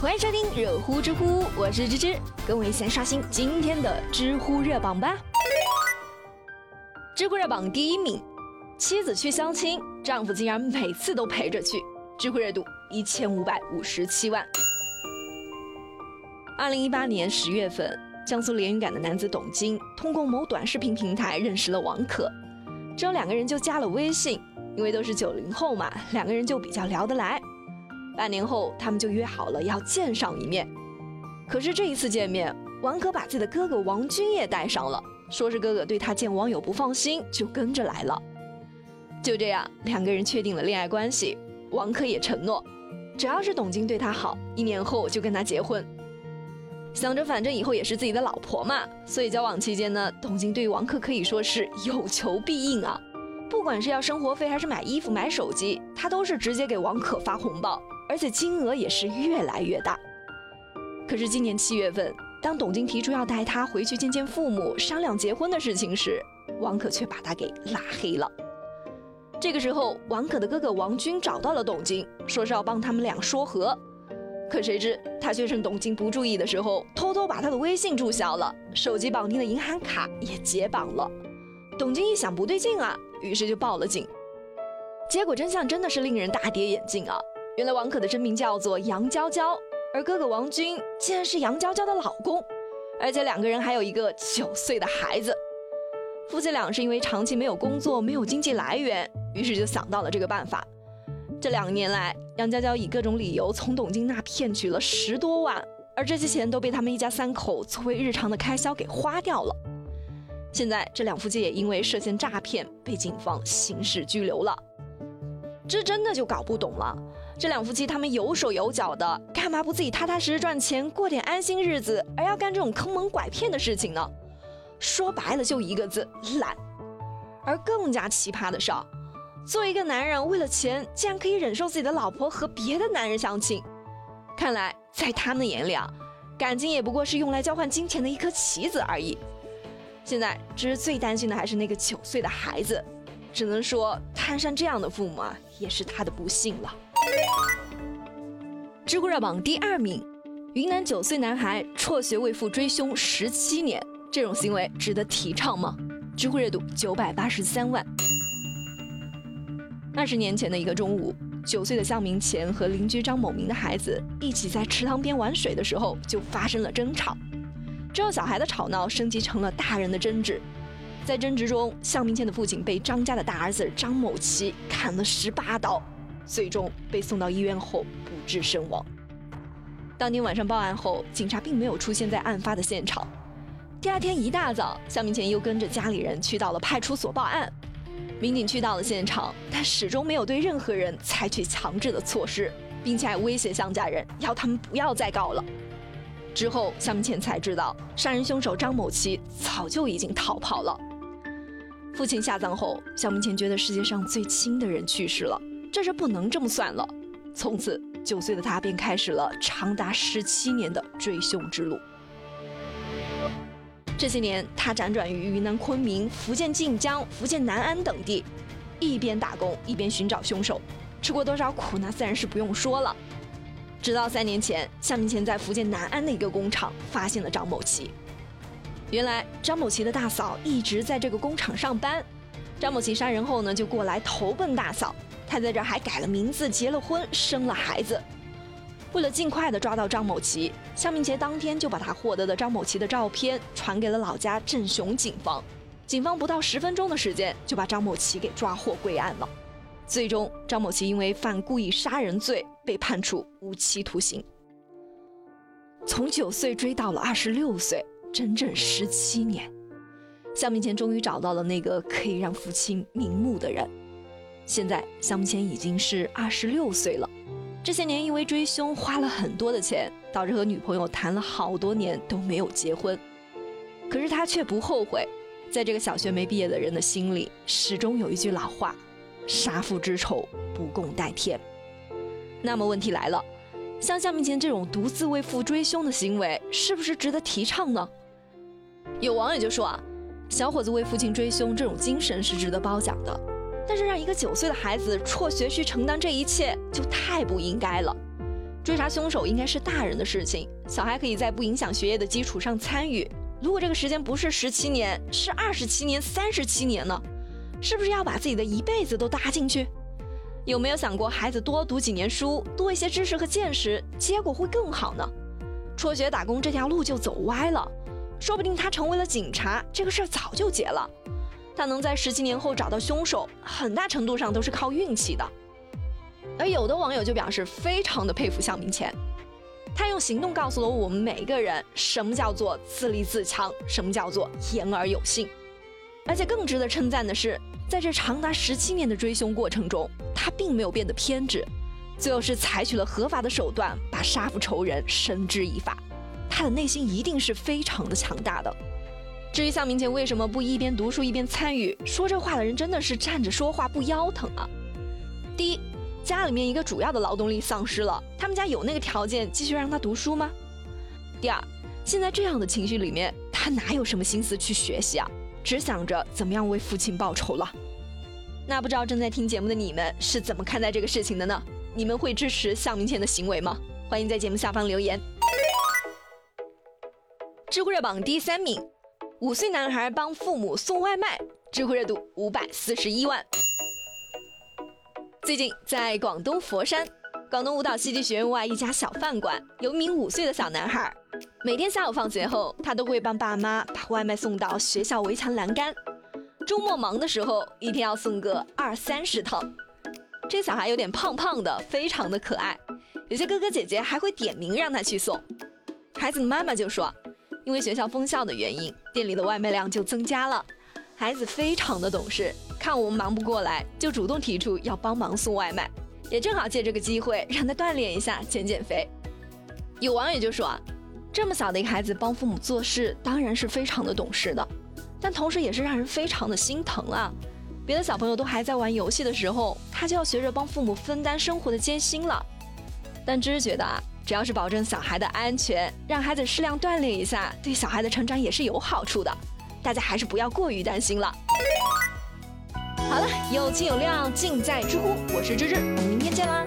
欢迎收听热乎知乎，我是芝芝，跟我一起来刷新今天的知乎热榜吧。知乎热榜第一名，妻子去相亲，丈夫竟然每次都陪着去，知乎热度一千五百五十七万。二零一八年十月份，江苏连云港的男子董金通过某短视频平台认识了王可，之后两个人就加了微信，因为都是九零后嘛，两个人就比较聊得来。半年后，他们就约好了要见上一面。可是这一次见面，王可把自己的哥哥王军也带上了，说是哥哥对他见网友不放心，就跟着来了。就这样，两个人确定了恋爱关系。王可也承诺，只要是董金对他好，一年后就跟他结婚。想着反正以后也是自己的老婆嘛，所以交往期间呢，董金对王可可以说是有求必应啊。不管是要生活费还是买衣服、买手机，他都是直接给王可发红包。而且金额也是越来越大。可是今年七月份，当董晶提出要带他回去见见父母，商量结婚的事情时，王可却把他给拉黑了。这个时候，王可的哥哥王军找到了董晶，说是要帮他们俩说和。可谁知他却趁董晶不注意的时候，偷偷把他的微信注销了，手机绑定的银行卡也解绑了。董晶一想不对劲啊，于是就报了警。结果真相真的是令人大跌眼镜啊！原来王可的真名叫做杨娇娇，而哥哥王军竟然是杨娇娇的老公，而且两个人还有一个九岁的孩子。夫妻俩是因为长期没有工作，没有经济来源，于是就想到了这个办法。这两年来，杨娇娇以各种理由从董金那骗取了十多万，而这些钱都被他们一家三口作为日常的开销给花掉了。现在这两夫妻也因为涉嫌诈骗被警方刑事拘留了。这真的就搞不懂了。这两夫妻他们有手有脚的，干嘛不自己踏踏实实赚钱，过点安心日子，而要干这种坑蒙拐骗的事情呢？说白了就一个字懒。而更加奇葩的是，作为一个男人，为了钱竟然可以忍受自己的老婆和别的男人相亲。看来在他们眼里啊，感情也不过是用来交换金钱的一颗棋子而已。现在，其实最担心的还是那个九岁的孩子。只能说，摊上这样的父母啊，也是他的不幸了。知乎热榜第二名，云南九岁男孩辍学为父追凶十七年，这种行为值得提倡吗？知乎热度九百八十三万。二十年前的一个中午，九岁的向明前和邻居张某明的孩子一起在池塘边玩水的时候，就发生了争吵。之后，小孩的吵闹升级成了大人的争执。在争执中，向明谦的父亲被张家的大儿子张某奇砍了十八刀。最终被送到医院后不治身亡。当天晚上报案后，警察并没有出现在案发的现场。第二天一大早，向明前又跟着家里人去到了派出所报案。民警去到了现场，但始终没有对任何人采取强制的措施，并且还威胁向家人要他们不要再告了。之后，向明前才知道，杀人凶手张某奇早就已经逃跑了。父亲下葬后，向明前觉得世界上最亲的人去世了。这是不能这么算了。从此，九岁的他便开始了长达十七年的追凶之路。这些年，他辗转于云南昆明、福建晋江、福建南安等地，一边打工一边寻找凶手，吃过多少苦那自然是不用说了。直到三年前，向明前在福建南安的一个工厂发现了张某奇。原来，张某奇的大嫂一直在这个工厂上班。张某奇杀人后呢，就过来投奔大嫂。他在这还改了名字，结了婚，生了孩子。为了尽快的抓到张某奇，向明杰当天就把他获得的张某奇的照片传给了老家镇雄警方。警方不到十分钟的时间就把张某奇给抓获归案了。最终，张某奇因为犯故意杀人罪被判处无期徒刑。从九岁追到了二十六岁，整整十七年，向明前终于找到了那个可以让父亲瞑目的人。现在向明谦已经是二十六岁了，这些年因为追凶花了很多的钱，导致和女朋友谈了好多年都没有结婚。可是他却不后悔，在这个小学没毕业的人的心里，始终有一句老话：杀父之仇，不共戴天。那么问题来了，像向明谦这种独自为父追凶的行为，是不是值得提倡呢？有网友就说啊，小伙子为父亲追凶这种精神是值得褒奖的。但是让一个九岁的孩子辍学去承担这一切，就太不应该了。追查凶手应该是大人的事情，小孩可以在不影响学业的基础上参与。如果这个时间不是十七年，是二十七年、三十七年呢？是不是要把自己的一辈子都搭进去？有没有想过，孩子多读几年书，多一些知识和见识，结果会更好呢？辍学打工这条路就走歪了，说不定他成为了警察，这个事儿早就结了。他能在十七年后找到凶手，很大程度上都是靠运气的。而有的网友就表示非常的佩服向明谦，他用行动告诉了我们每一个人，什么叫做自立自强，什么叫做言而有信。而且更值得称赞的是，在这长达十七年的追凶过程中，他并没有变得偏执，最后是采取了合法的手段，把杀父仇人绳之以法。他的内心一定是非常的强大的。至于向明前为什么不一边读书一边参与，说这话的人真的是站着说话不腰疼啊。第一，家里面一个主要的劳动力丧失了，他们家有那个条件继续让他读书吗？第二，现在这样的情绪里面，他哪有什么心思去学习啊？只想着怎么样为父亲报仇了。那不知道正在听节目的你们是怎么看待这个事情的呢？你们会支持向明前的行为吗？欢迎在节目下方留言。知乎热榜第三名，五岁男孩帮父母送外卖，知乎热度五百四十一万。最近在广东佛山，广东舞蹈戏剧学院外一家小饭馆，有一名五岁的小男孩。每天下午放学后，他都会帮爸妈把外卖送到学校围墙栏杆。周末忙的时候，一天要送个二三十趟。这小孩有点胖胖的，非常的可爱。有些哥哥姐姐还会点名让他去送。孩子的妈妈就说，因为学校封校的原因，店里的外卖量就增加了。孩子非常的懂事，看我们忙不过来，就主动提出要帮忙送外卖，也正好借这个机会让他锻炼一下，减减肥。有网友就说啊。这么小的一个孩子帮父母做事，当然是非常的懂事的，但同时也是让人非常的心疼啊！别的小朋友都还在玩游戏的时候，他就要学着帮父母分担生活的艰辛了。但芝芝觉得啊，只要是保证小孩的安全，让孩子适量锻炼一下，对小孩的成长也是有好处的。大家还是不要过于担心了。好了，有情有量尽在知乎，我是芝芝，我们明天见啦！